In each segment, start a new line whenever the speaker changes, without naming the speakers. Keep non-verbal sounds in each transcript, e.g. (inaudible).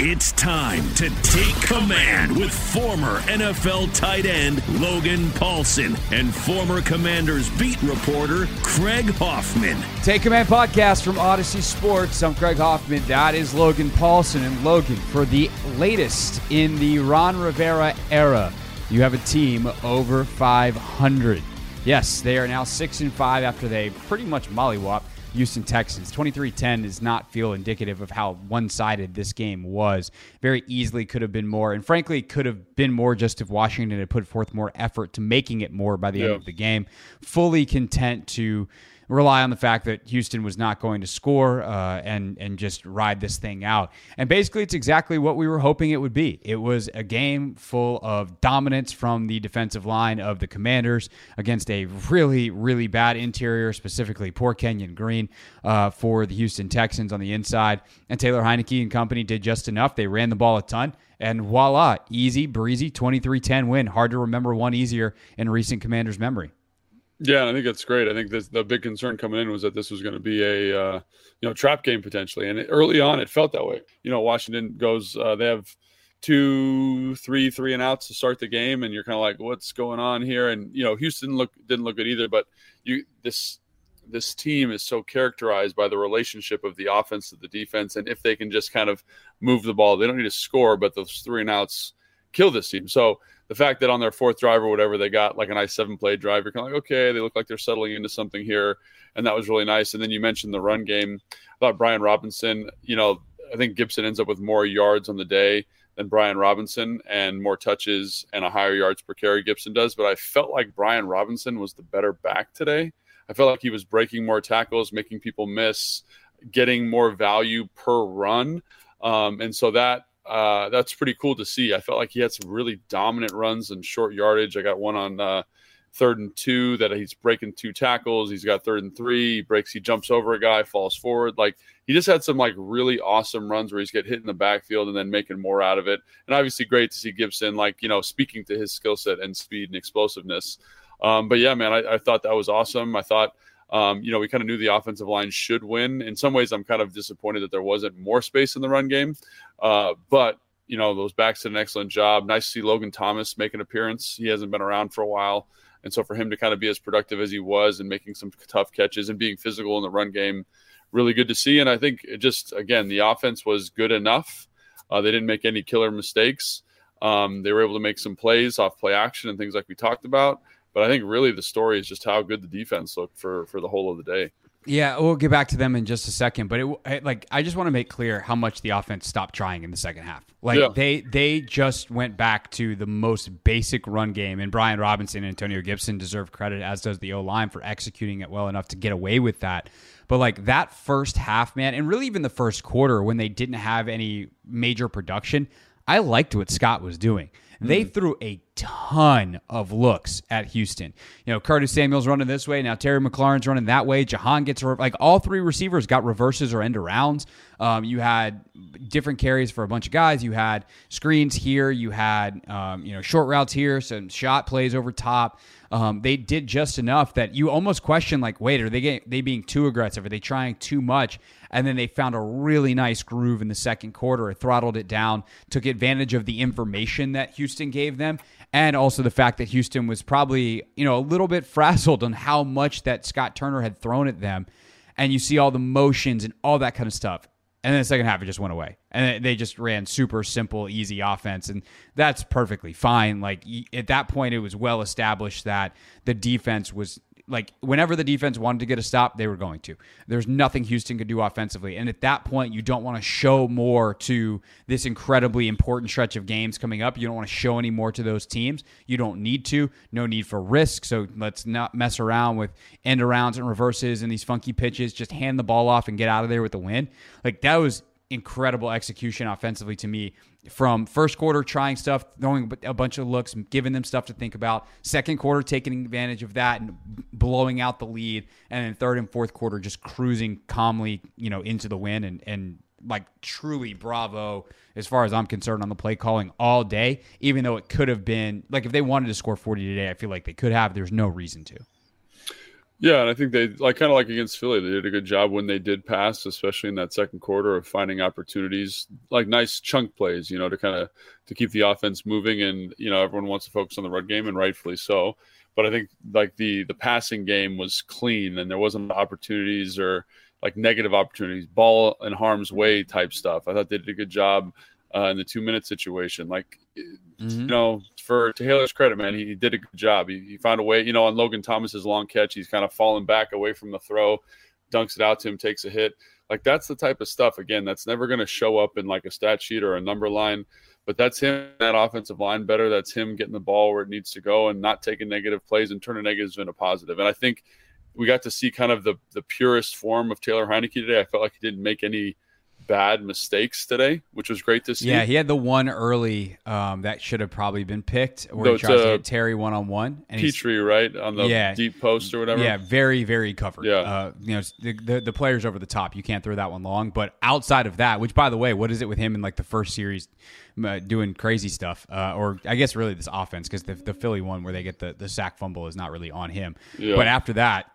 It's time to take command with former NFL tight end Logan Paulsen and former Commanders beat reporter Craig Hoffman.
Take Command podcast from Audacy Sports. I'm Craig Hoffman. That is Logan Paulsen. And Logan, for the latest in the Ron Rivera era, you have a team over 500. Yes, they are now 6 and 5 after they pretty much mollywop Houston Texans. 23 10 does not feel indicative of how one sided this game was. Very easily could have been more, and frankly, could have been more just if Washington had put forth more effort to making it more by the yeah. end of the game. Fully content to rely on the fact that Houston was not going to score uh, and and just ride this thing out. And basically, it's exactly what we were hoping it would be. It was a game full of dominance from the defensive line of the Commanders against a really really bad interior, specifically poor Kenyon Green uh, for the Houston Texans on the inside. And Taylor Heinicke and company did just enough. They ran the ball a ton. And voila, easy, breezy, 23 10 win. Hard to remember one easier in recent Commanders' memory.
Yeah, I think that's great. I think this, the big concern coming in was that this was going to be a uh, you know trap game potentially, and early on it felt that way. You know, Washington goes uh, they have two, three, three and outs to start the game, and you're kind of like, what's going on here? And you know, Houston look didn't look good either, but you this this team is so characterized by the relationship of the offense to the defense, and if they can just kind of move the ball, they don't need to score, but those three and outs kill this team. So the fact that on their fourth drive or whatever they got like a nice seven play drive, you're kind of like, okay, they look like they're settling into something here, and that was really nice. And then you mentioned the run game. I thought Brian Robinson, you know, I think Gibson ends up with more yards on the day than Brian Robinson and more touches and a higher yards per carry Gibson does. But I felt like Brian Robinson was the better back today. I felt like he was breaking more tackles, making people miss, getting more value per run. Um, and so that uh, that's pretty cool to see. I felt like he had some really dominant runs and short yardage. I got one on uh, third and two that he's breaking two tackles. He's got third and three. He breaks. He jumps over a guy, falls forward. Like he just had some like really awesome runs where he's get hit in the backfield and then making more out of it. And obviously, great to see Gibson like you know speaking to his skill set and speed and explosiveness. Um, but yeah, man, I, I thought that was awesome. I thought. Um, you know, we kind of knew the offensive line should win. In some ways, I'm kind of disappointed that there wasn't more space in the run game. Uh, but you know, those backs did an excellent job. Nice to see Logan Thomas make an appearance. He hasn't been around for a while. And so for him to kind of be as productive as he was and making some tough catches and being physical in the run game, really good to see. And I think just, again, the offense was good enough. Uh, they didn't make any killer mistakes. Um, they were able to make some plays off play action and things like we talked about. But I think really the story is just how good the defense looked for for the whole of the day.
Yeah, we'll get back to them in just a second, but it, like I just want to make clear how much the offense stopped trying in the second half. Like yeah. they they just went back to the most basic run game, and Brian Robinson and Antonio Gibson deserve credit, as does the O line for executing it well enough to get away with that. But like that first half, man, and really even the first quarter when they didn't have any major production, I liked what Scott was doing. They mm. threw a ton of looks at Houston. You know, Curtis Samuel's running this way. Now Terry McLaurin's running that way. Jahan gets like all three receivers got reverses or end arounds. Um, you had different carries for a bunch of guys. You had screens here. You had um, you know short routes here. Some shot plays over top. Um, they did just enough that you almost question like, wait, are they getting, they being too aggressive? Are they trying too much? And then they found a really nice groove in the second quarter. It throttled it down, took advantage of the information that Houston gave them, and also the fact that Houston was probably you know a little bit (laughs) frazzled on how much that Scott Turner had thrown at them. And you see all the motions and all that kind of stuff. And then the second half, it just went away. And they just ran super simple, easy offense. And that's perfectly fine. Like at that point, it was well established that the defense was like whenever the defense wanted to get a stop, they were going to. There's nothing Houston could do offensively. And at that point, you don't want to show more to this incredibly important stretch of games coming up. You don't want to show any more to those teams. You don't need to. No need for risk. So let's not mess around with end arounds and reverses and these funky pitches. Just hand the ball off and get out of there with the win. Like that was incredible execution offensively to me from first quarter trying stuff throwing a bunch of looks giving them stuff to think about. Second quarter taking advantage of that and blowing out the lead. And then third and fourth quarter just cruising calmly you know into the win and and like truly bravo as far as I'm concerned on the play calling all day even though it could have been like if they wanted to score 40 today I feel like they could have. There's no reason to
yeah, and I think they like kind of like against Philly, they did a good job when they did pass, especially in that second quarter of finding opportunities, like nice chunk plays, you know, to kind of to keep the offense moving. And you know, everyone wants to focus on the run game, and rightfully so. But I think like the the passing game was clean, and there wasn't opportunities or like negative opportunities, ball in harm's way type stuff. I thought they did a good job uh, in the two minute situation. Like, mm-hmm. you know, for Taylor's credit, man, he, he did a good job. He, he, found a way, you know, on Logan Thomas's long catch, he's kind of falling back away from the throw, dunks it out to him, takes a hit. Like, that's the type of stuff, again, that's never going to show up in like a stat sheet or a number line. But that's him, that offensive line better. That's him getting the ball where it needs to go and not taking negative plays and turning negatives into positive. And I think we got to see kind of the the purest form of Taylor Heinicke today. I felt like he didn't make any bad mistakes today, which was great to see.
Yeah, he had the one early um, that should have probably been picked where he tries to hit Terry one on one.
Pitre, right on the yeah, deep post or whatever.
Yeah, very very covered. Yeah, uh, you know the, the, the players over the top. You can't throw that one long. But outside of that, which by the way, what is it with him in like the first series? Uh, doing crazy stuff, uh, or I guess really this offense because the, the Philly one where they get the, the sack fumble is not really on him. Yeah. But after that,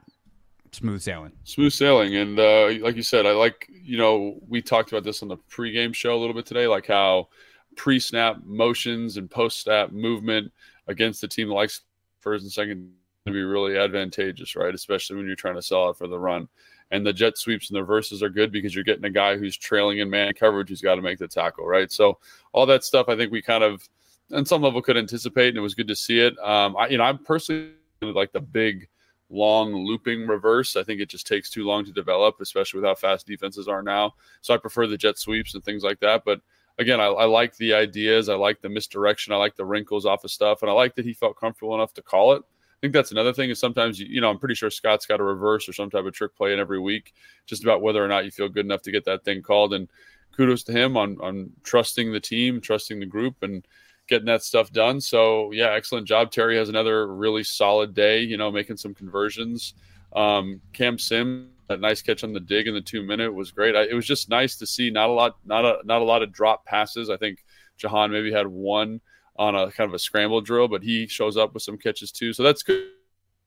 smooth sailing.
Smooth sailing, and uh, like you said, I like you know we talked about this on the pregame show a little bit today, like how pre-snap motions and post-snap movement against the team that likes first and second to be really advantageous, right? Especially when you're trying to sell it for the run. And the jet sweeps and the reverses are good because you're getting a guy who's trailing in man coverage who's got to make the tackle, right? So all that stuff, I think we kind of, on some level, could anticipate, and it was good to see it. Um, I, you know, I'm personally like the big long looping reverse. I think it just takes too long to develop, especially with how fast defenses are now. So I prefer the jet sweeps and things like that. But again, I, I, like the ideas. I like the misdirection. I like the wrinkles off of stuff. And I like that he felt comfortable enough to call it. I think that's another thing is sometimes, you, you know, I'm pretty sure Scott's got a reverse or some type of trick play in every week, just about whether or not you feel good enough to get that thing called. And kudos to him on, on trusting the team, trusting the group, and getting that stuff done. So yeah, excellent job. Terry has another really solid day. You know, making some conversions. Um, Cam Sim, that nice catch on the dig in the two minute was great. I, it was just nice to see not a lot, not a not a lot of drop passes. I think Jahan maybe had one on a kind of a scramble drill, but he shows up with some catches too. So that's good.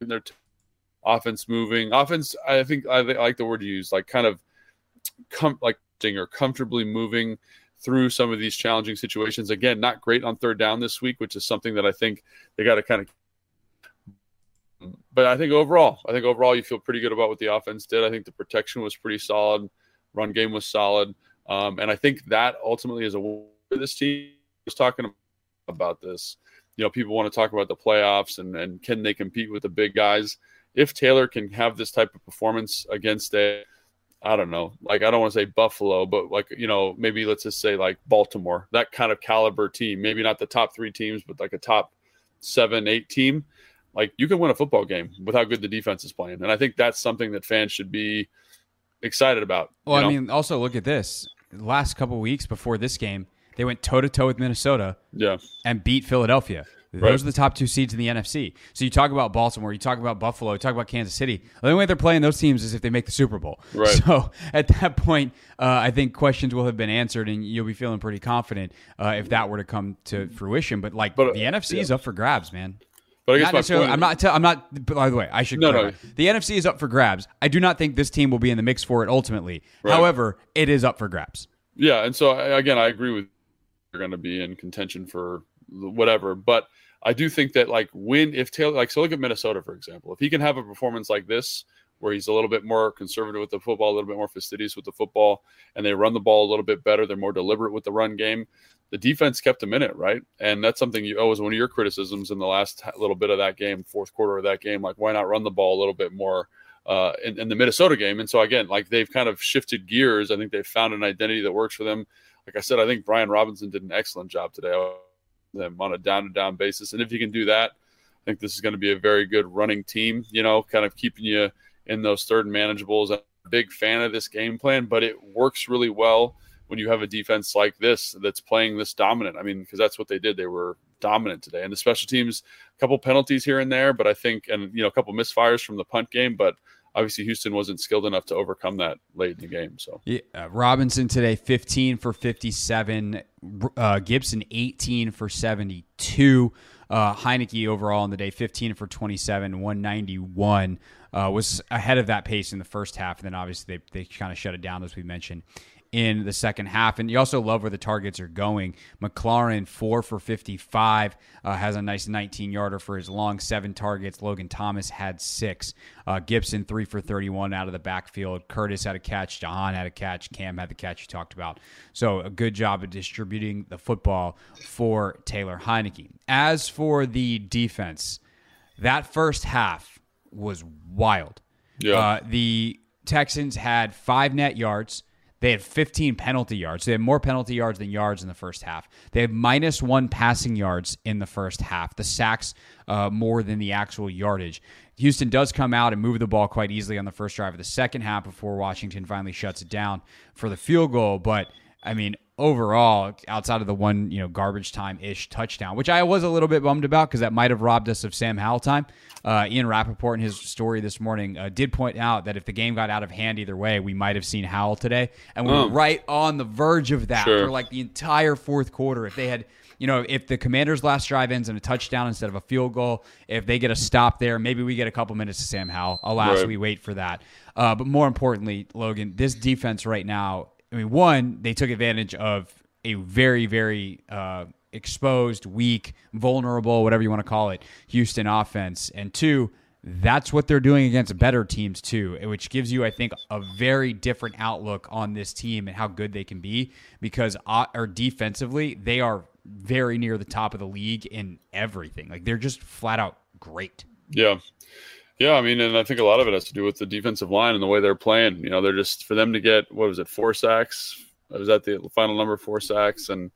Their t- offense moving, offense. I think I, I like the word you use, like kind of com- like or comfortably moving through some of these challenging situations. Again, not great on third down this week, which is something that I think they got to kind of. But I think overall, I think overall you feel pretty good about what the offense did. I think the protection was pretty solid, run game was solid, um, and I think that ultimately is a this team was talking about this. You know, people want to talk about the playoffs and and can they compete with the big guys? if Taylor can have this type of performance against a I don't know, like I don't want to say Buffalo, but like you know, maybe let's just say like Baltimore, that kind of caliber team. Maybe not the top three teams, but like a top seven, eight team. Like you can win a football game with how good the defense is playing, and I think that's something that fans should be excited about.
Well,
know?
I mean, also look at this. Last couple weeks before this game, they went toe to toe with Minnesota,
yeah,
and beat Philadelphia. Those
right.
are the top two seeds in the NFC. So you talk about Baltimore, you talk about Buffalo, you talk about Kansas City. The only way they're playing those teams is if they make the Super Bowl.
Right. (laughs)
So at that point, uh, I think questions will have been answered, and you'll be feeling pretty confident uh, if that were to come to fruition. But like
but, uh,
the NFC
yeah.
is up for grabs, man.
But I guess
not
my point,
I'm not. T- I'm not. By the way, I should.
No,
clarify.
no.
The NFC is up for grabs. I do not think this team will be in the mix for it ultimately.
Right.
However, it is up for grabs.
Yeah, and so I- again, I agree with they're going to be in contention for whatever, but I do think that like when if Taylor like so look at Minnesota for example, if he can have a performance like this where he's a little bit more conservative with the football, a little bit more fastidious with the football, and they run the ball a little bit better, they're more deliberate with the run game. The defense kept him in it, right? And that's something you always one of your criticisms in the last little bit of that game, fourth quarter of that game. Like, why not run the ball a little bit more? uh, in, in the Minnesota game. And so again, like they've kind of shifted gears. I think they've found an identity that works for them. Like I said, I think Brian Robinson did an excellent job today them on a down to down basis. And if you can do that, I think this is going to be a very good running team, you know, kind of keeping you in those third and manageables. I'm a big fan of this game plan, but it works really well when you have a defense like this that's playing this dominant. I mean, because that's what they did. They were dominant today. And the special teams, a couple penalties here and there, but I think, and, you know, a couple misfires from the punt game, but obviously Houston wasn't skilled enough to overcome that late in the game. So
Yeah, uh, Robinson today, 15 for 57. Uh, Gibson, 18 for 72. Uh, Heinicke overall in the day, 15 for 27, 191. Uh, was ahead of that pace in the first half, and then obviously they, they kind of shut it down, as we mentioned, in the second half. And you also love where the targets are going. McLaurin, 4 for 55, uh, has a nice 19 yarder for his long, seven targets. Logan Thomas had six. Uh, Gibson, 3 for 31 out of the backfield. Curtis had a catch. Jahan had a catch. Cam had the catch you talked about. So a good job of distributing the football for Taylor Heinicke. As for the defense, that first half was wild.
Yeah.
Uh, the Texans had five net yards. They had 15 penalty yards. They had more penalty yards than yards in the first half. They had minus one passing yards in the first half. The sacks uh, more than the actual yardage. Houston does come out and move the ball quite easily on the first drive of the second half before Washington finally shuts it down for the field goal. But I mean, overall, outside of the one, you know, garbage time ish touchdown, which I was a little bit bummed about because that might have robbed us of Sam Howell time. Uh, Ian Rapoport in his story this morning uh, did point out that if the game got out of hand either way, we might have seen Howell today. And we were
Oh.
right on the verge of that
Sure.
for like the entire fourth quarter. If they had, you know, if the Commanders' last drive ends in a touchdown instead of a field goal, if they get a stop there, maybe we get a couple minutes to Sam Howell. Alas,
Right.
we wait for that. Uh, but more importantly, Logan, this defense right now, I mean, one, they took advantage of a very, very uh, exposed, weak, vulnerable, whatever you want to call it, Houston offense. And two, that's what they're doing against better teams too, which gives you, I think, a very different outlook on this team and how good they can be. Because, uh, or defensively, they are very near the top of the league in everything. Like they're just flat out great.
Yeah. Yeah, I mean, and I think a lot of it has to do with the defensive line and the way they're playing. You know, they're just for them to get what was it, four sacks? Was that the final number, four sacks? And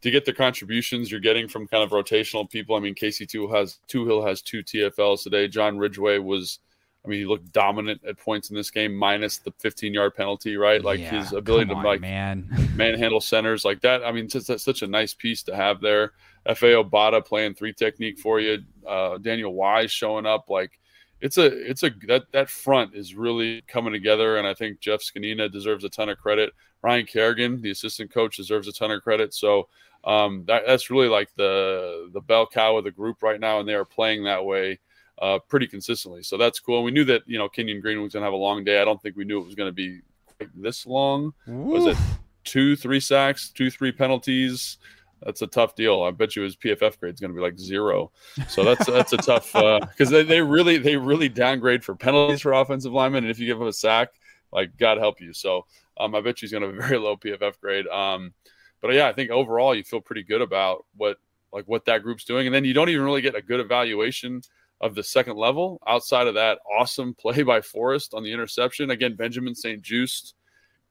to get the contributions you're getting from kind of rotational people. I mean, Casey Two has Toohill has two TFLs today. John Ridgeway was, I mean, he looked dominant at points in this game, minus the 15 yard penalty, right? Like
Yeah,
his ability
come
to
on,
like
man. (laughs)
manhandle centers like that. I mean, just that's such a nice piece to have there. Fa Obada playing three technique for you. Uh, Daniel Wise showing up. Like it's a it's a that that front is really coming together, and I think Jeff Zgonina deserves a ton of credit. Ryan Kerrigan, the assistant coach, deserves a ton of credit. So um, that, that's really like the the bell cow of the group right now, and they are playing that way. Uh, pretty consistently, so that's cool. And we knew that you know Kenyon Green was going to have a long day. I don't think we knew it was going to be quite this long. Was it two, three sacks, two, three penalties? That's a tough deal. I bet you his PFF grade is going to be like zero. So that's that's a tough (laughs) because they, they really they really downgrade for penalties for offensive linemen, and if you give him a sack, like God help you. So um, I bet you he's going to have a very low PFF grade. Um, but yeah, I think overall you feel pretty good about what like what that group's doing, and then you don't even really get a good evaluation of the second level. Outside of that, awesome (laughs) play by Forrest on the interception. Again, Benjamin St-Juste.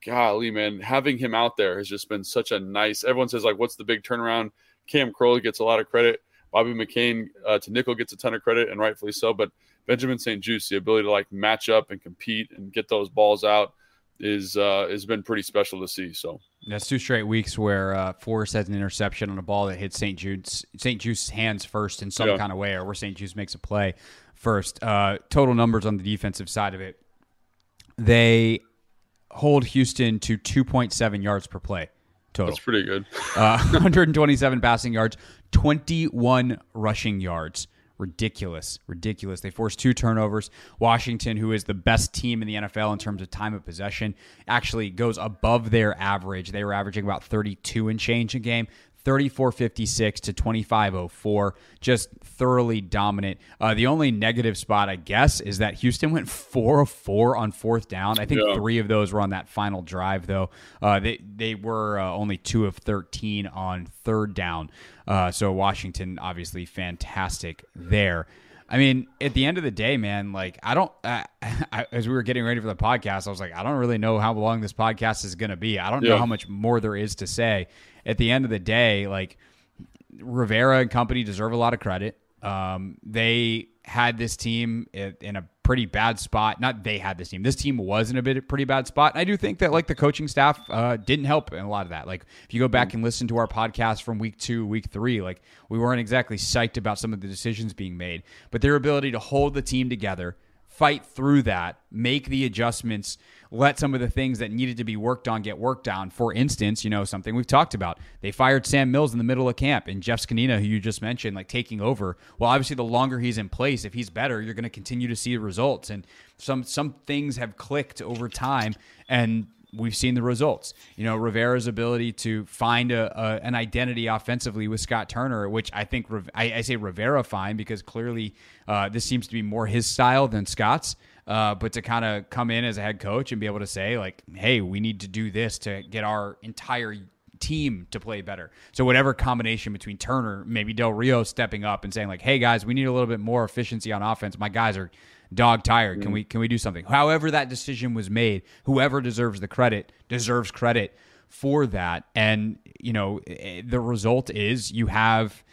Golly, man, having him out there has just been such a nice. Everyone says like, "What's the big turnaround?" Cam Crowley gets a lot of credit. Bobby McCain uh, to nickel gets a ton of credit, and rightfully so. But Benjamin St-Juste, the ability to like match up and compete and get those balls out is uh, has been pretty special to see. So
that's two straight weeks where uh, Forrest has an interception on a ball that hits St-Juste's St. Jude's hands first in some yeah. kind of way, or where St-Juste makes a play first. Uh, total numbers on the defensive side of it, they hold Houston to 2.7 yards per play total.
That's pretty good. (laughs)
uh, 127 passing yards, 21 rushing yards. Ridiculous, ridiculous. They forced two turnovers. Washington, who is the best team in the NFL in terms of time of possession, actually goes above their average. They were averaging about 32 and change a game. 3456 to 2504. Just thoroughly dominant. Uh, the only negative spot, I guess, is that Houston went 4 of 4 on fourth down. I think yeah. three of those were on that final drive, though. Uh, they, they were uh, only 2 of 13 on third down. Uh, so Washington, obviously, fantastic there. I mean, at the end of the day, man, like I don't. Uh, (laughs) I, as we were getting ready for the podcast, I was like, I don't really know how long this podcast is going to be. I don't yeah. know how much more there is to say at the end of the day, like Rivera and company deserve a lot of credit. Um, they had this team in a pretty bad spot. Not they had this team. This team was in a bit pretty bad spot. And I do think that like the coaching staff uh, didn't help in a lot of that. Like if you go back and listen to our podcast from week two, week three, like we weren't exactly psyched about some of the decisions being made, but their ability to hold the team together fight through that, make the adjustments, let some of the things that needed to be worked on get worked on. For instance, you know, something we've talked about. They fired Sam Mills in the middle of camp and Jeff Zgonina, who you just mentioned, like taking over. Well, obviously the longer he's in place, if he's better, you're going to continue to see results. And some some things have clicked over time and we've seen the results. You know, Rivera's ability to find a, a, an identity offensively with Scott Turner, which I think I, I say Rivera fine because clearly uh, this seems to be more his style than Scott's. Uh, but to kind of come in as a head coach and be able to say like, "Hey, we need to do this to get our entire team to play better." So whatever combination between Turner, maybe Del Rio stepping up and saying like, "Hey guys, we need a little bit more efficiency on offense. My guys are dog tired. Can mm. we can we do something? However that decision was made, whoever deserves the credit deserves credit for that. And you know, eh, the result is you have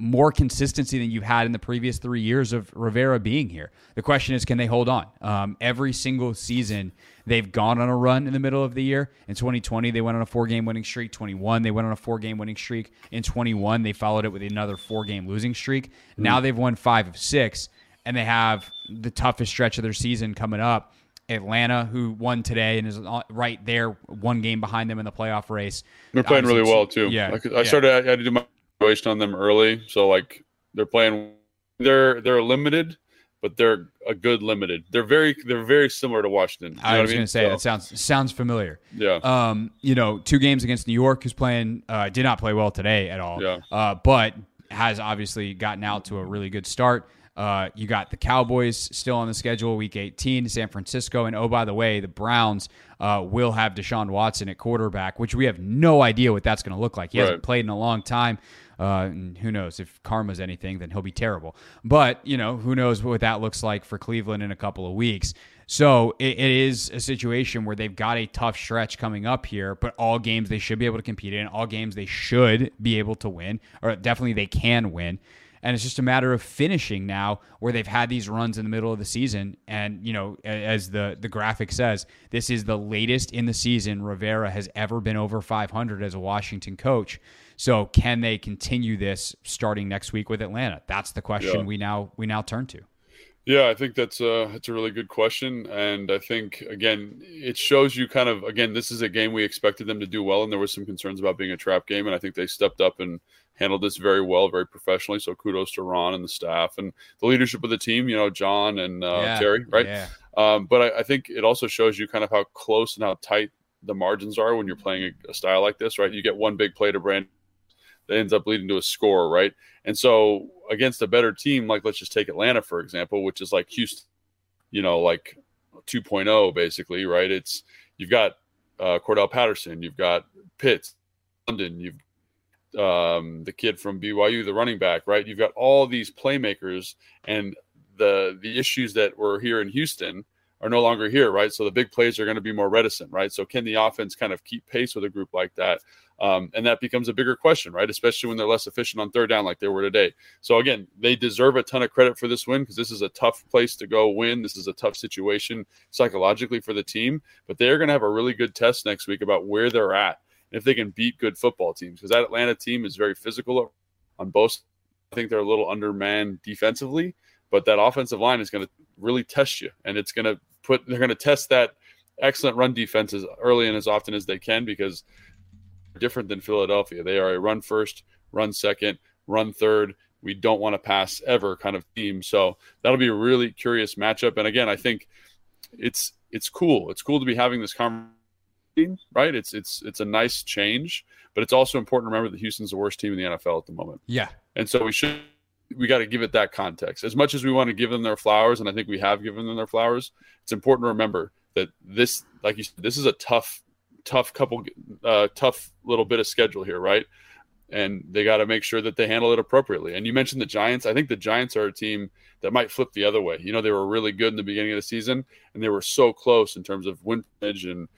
more consistency than you've had in the previous three years of Rivera being here. The question is, can they hold on? Um, every single season, they've gone on a run in the middle of the year. In 2020, they went on a four game winning streak. 21, they went on a four game winning streak. In 21, they followed it with another four game losing streak. Mm-hmm. Now they've won five of six and they have the toughest stretch of their season coming up. Atlanta, who won today and is right there, one game behind them in the playoff race.
They're playing Obviously, really well too. Yeah, I, I started. I had to do my on them early, so like they're playing. They're they're limited, but they're a good limited. They're very they're very similar to Washington.
You I was going to say so, that sounds sounds familiar.
Yeah.
Um, you know, two games against New York, who's playing uh, did not play well today at all.
Yeah.
Uh, but has obviously gotten out to a really good start. Uh, you got the Cowboys still on the schedule, Week 18, San Francisco, and oh by the way, the Browns uh, will have Deshaun Watson at quarterback, which we have no idea what that's going to look like. He right. hasn't played in a long time. Uh, and who knows if karma's anything, then he'll be terrible. But you know, who knows what that looks like for Cleveland in a couple of weeks. So it, it is a situation where they've got a tough stretch coming up here, but all games they should be able to compete in, all games they should be able to win, or definitely they can win and it's just a matter of finishing now where they've had these runs in the middle of the season and you know as the the graphic says this is the latest in the season Rivera has ever been over 500 as a Washington coach so can they continue this starting next week with Atlanta that's the question yeah. we now we now turn to
yeah, I think that's a that's a really good question, and I think again it shows you kind of again this is a game we expected them to do well, and there was some concerns about being a trap game, and I think they stepped up and handled this very well, very professionally. So kudos to Ron and the staff and the leadership of the team. You know, John and uh, yeah, Terry, right?
Yeah.
Um, but I, I, think it also shows you kind of how close and how tight the margins are when you're playing a, a style like this, right? You get one big play to Brand that ends up leading to a score, right? And so against a better team, like let's just take Atlanta for example, which is like Houston, you know, like 2.0 basically, right? It's you've got uh, Cordarrelle Patterson, you've got Pitts, London, you've um, the kid from BYU, the running back, right? You've got all these playmakers, and the the issues that were here in Houston are no longer here, right? So the big plays are going to be more reticent, right? So can the offense kind of keep pace with a group like that? Um, and that becomes a bigger question, right? Especially when they're less efficient on third down like they were today. So again, they deserve a ton of credit for this win because this is a tough place to go win. This is a tough situation psychologically for the team, but they're going to have a really good test next week about where they're at and if they can beat good football teams because that Atlanta team is very physical on both. I think they're a little undermanned defensively, but that offensive line is going to really test you, and it's going to put they're going to test that excellent run defense as early and as often as they can because different than Philadelphia. They are a run first, run second, run third. We don't want to pass ever kind of team. So that'll be a really curious matchup. And again, I think it's it's cool. It's cool to be having this conversation, right? It's it's it's a nice change, but it's also important to remember that Houston's the worst team in the NFL at the moment.
Yeah.
And so we should we got to give it that context. As much as we want to give them their flowers, and I think we have given them their flowers, it's important to remember that this, like you said, this is a tough, tough couple, uh, tough little bit of schedule here, right? And they got to make sure that they handle it appropriately. And you mentioned the Giants. I think the Giants are a team that might flip the other way. You know, they were really good in the beginning of the season, and they were so close in terms of win percentage and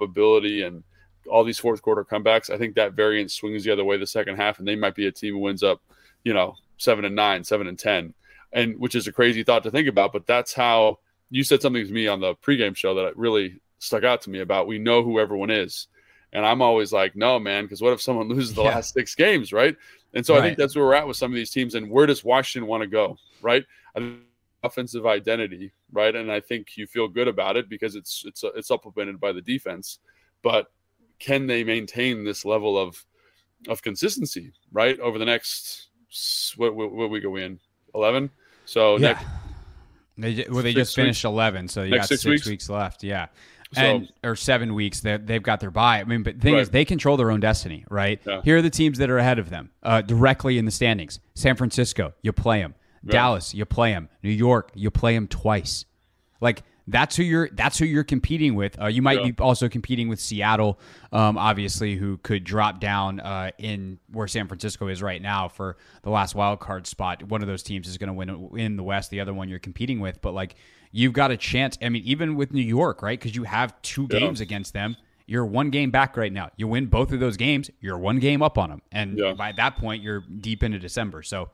ability and all these fourth quarter comebacks. I think that variance swings the other way the second half, and they might be a team who wins up, you know, seven and nine, seven and ten, and which is a crazy thought to think about. But that's how you said something to me on the pregame show that really stuck out to me about we know who everyone is. And I'm always like, no, man, because what if someone (laughs) loses the yeah. last six games, right? And so right. I think that's where we're at with some of these teams. And where does Washington want to go, right? offensive identity, right? And I think you feel good about it because it's it's it's supplemented by the defense. But can they maintain this level of of consistency, right, over the next what, what, what we go in 11 so
yeah. Next, they, well, they just finished weeks. 11, so you Next got six, six weeks? weeks? left. Yeah. And, so, or seven weeks that they've got their buy. I mean, but the thing right. is, they control their own destiny, right? Yeah. Here are the teams that are ahead of them uh, directly in the standings San Francisco, you play them. Dallas, you play them. New York, you play them twice. Like, that's who you're. That's who you're competing with. Uh, you might yeah. be also competing with Seattle, um, obviously, who could drop down uh, in where San Francisco is right now for the last wild card spot. One of those teams is going to win in the West. The other one you're competing with, but like you've got a chance. I mean, even with New York, right? Because you have two yeah. games against them. You're one game back right now. You win both of those games, you're one game up on them, and yeah. by that point, you're deep into December. So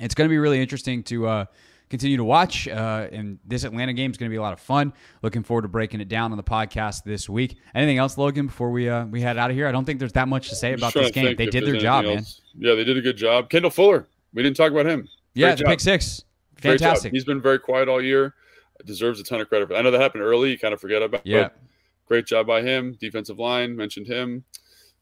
it's going to be really interesting to. Uh, continue to watch. Uh, and this Atlanta game is going to be a lot of fun. Looking forward to breaking it down on the podcast this week. Anything else, Logan? Before we uh, we head out of here, I don't think there's that much to say about this game. They did their job, else.
man. Yeah, they did a good job. Kendall Fuller. We didn't talk about him. Great
yeah, the pick six. Fantastic.
He's been very quiet all year. Deserves a ton of credit. I know that happened early. You kind of forget about.
Yeah.
Great job by him. Defensive line mentioned him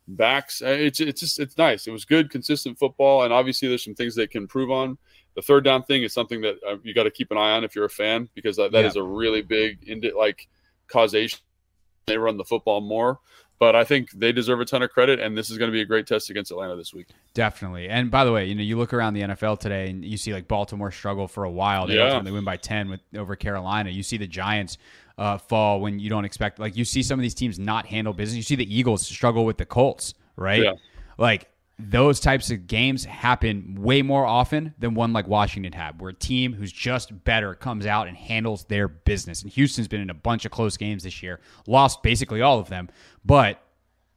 backs. Uh, it's it's just it's nice. It was good, consistent football, and obviously there's some things they can improve on the third down thing is something that uh, you got to keep an eye on if you're a fan because that, that yeah. is a really big into like causation. They run the football more, but I think they deserve a ton of credit, and this is going to be a great test against Atlanta this week.
Definitely. And by the way, you know, you look around the NFL today, and you see like Baltimore struggle for a while. They yeah. ultimately win by ten with over Carolina. You see the Giants uh, fall when you don't expect. Like you see some of these teams not handle business. You see the Eagles struggle with the Colts, right? Yeah. Like those types of games happen way more often than one like Washington had, where a team who's just better comes out and handles their business. And Houston's been in a bunch of close games this year, lost basically all of them, but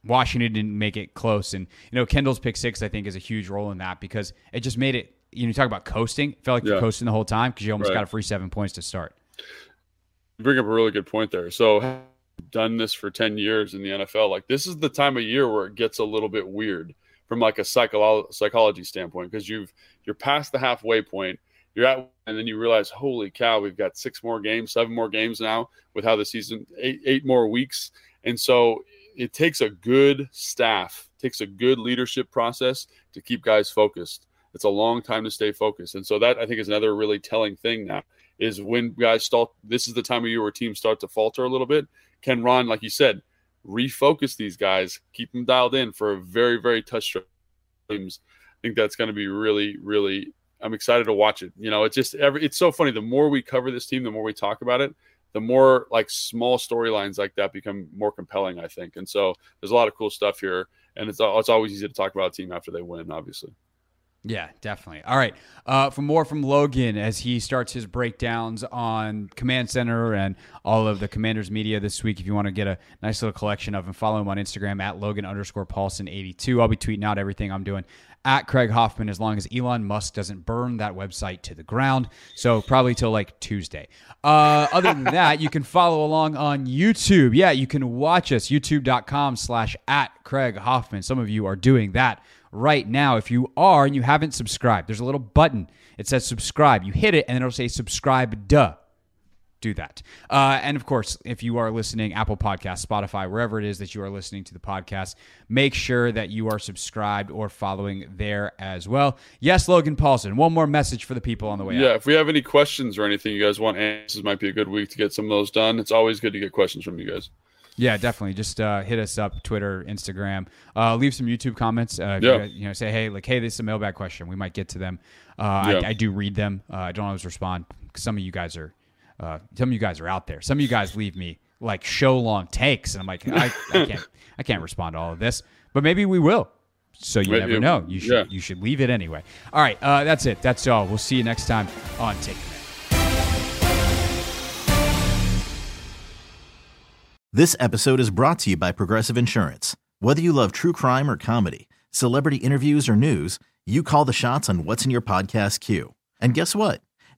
Washington didn't make it close. And, you know, Kendall's pick six, I think, is a huge role in that because it just made it, you know, you talk about coasting, felt like yeah. you're coasting the whole time because you almost right. got a free seven points to start.
You bring up a really good point there. So, done this for 10 years in the NFL. Like, this is the time of year where it gets a little bit weird from like a psycho- psychology standpoint because you've you're past the halfway point you're at and then you realize holy cow we've got six more games seven more games now with how the season eight, eight more weeks. And so it takes a good staff takes a good leadership process to keep guys focused. It's a long time to stay focused. And so that i think is another really telling thing now is when guys start this is the time of year where teams start to falter a little bit. Ken Ron like you said refocus these guys, keep them dialed in for a very, very touch games. I think that's going to be really, really. I'm excited to watch it. You know, it's just every. It's so funny. The more we cover this team, the more we talk about it, the more like small storylines like that become more compelling. I think, and so there's a lot of cool stuff here, and it's it's always easy to talk about a team after they win, obviously.
Yeah, definitely. All right. Uh, for more from Logan as he starts his breakdowns on Command Center and all of the Commanders media this week, if you want to get a nice little collection of them, follow him on Instagram at Logan underscore Paulsen82. I'll be tweeting out everything I'm doing at Craig Hoffman as long as Elon Musk doesn't burn that website to the ground. So probably till like Tuesday. Uh, other than that, you can follow along on YouTube. Yeah, you can watch us, youtube.com slash at Craig Hoffman. Some of you are doing that right now. If you are and you haven't subscribed, there's a little button. It says subscribe. You hit it and it'll say subscribe duh. Do that. Uh, and of course, if you are listening, Apple Podcast, Spotify, wherever it is that you are listening to the podcast, make sure that you are subscribed or following there as well. Yes, Logan Paulsen, one more message for the people on the way out.
Yeah,
out.
if we have any questions or anything you guys want answers, might be a good week to get some of those done. It's always good to get questions from you guys.
Yeah, definitely. Just uh, hit us up, Twitter, Instagram. Uh, leave some YouTube comments. Uh,
Yeah.
you, know, say, hey, like, hey, this is a mailbag question. We might get to them. Uh,
Yeah.
I, I do read them. Uh, I don't always respond. Some of you guys are, uh, some of you guys are out there. Some of you guys leave me like show long takes, and I'm like, I, I can't, I can't respond to all of this. But maybe we will. So you
Maybe-
never know. You should,
yeah.
you should leave it anyway. All right, uh, that's it. That's all. We'll see you next time on Take.
This episode is brought to you by Progressive Insurance. Whether you love true crime or comedy, celebrity interviews or news, you call the shots on what's in your podcast queue. And guess what?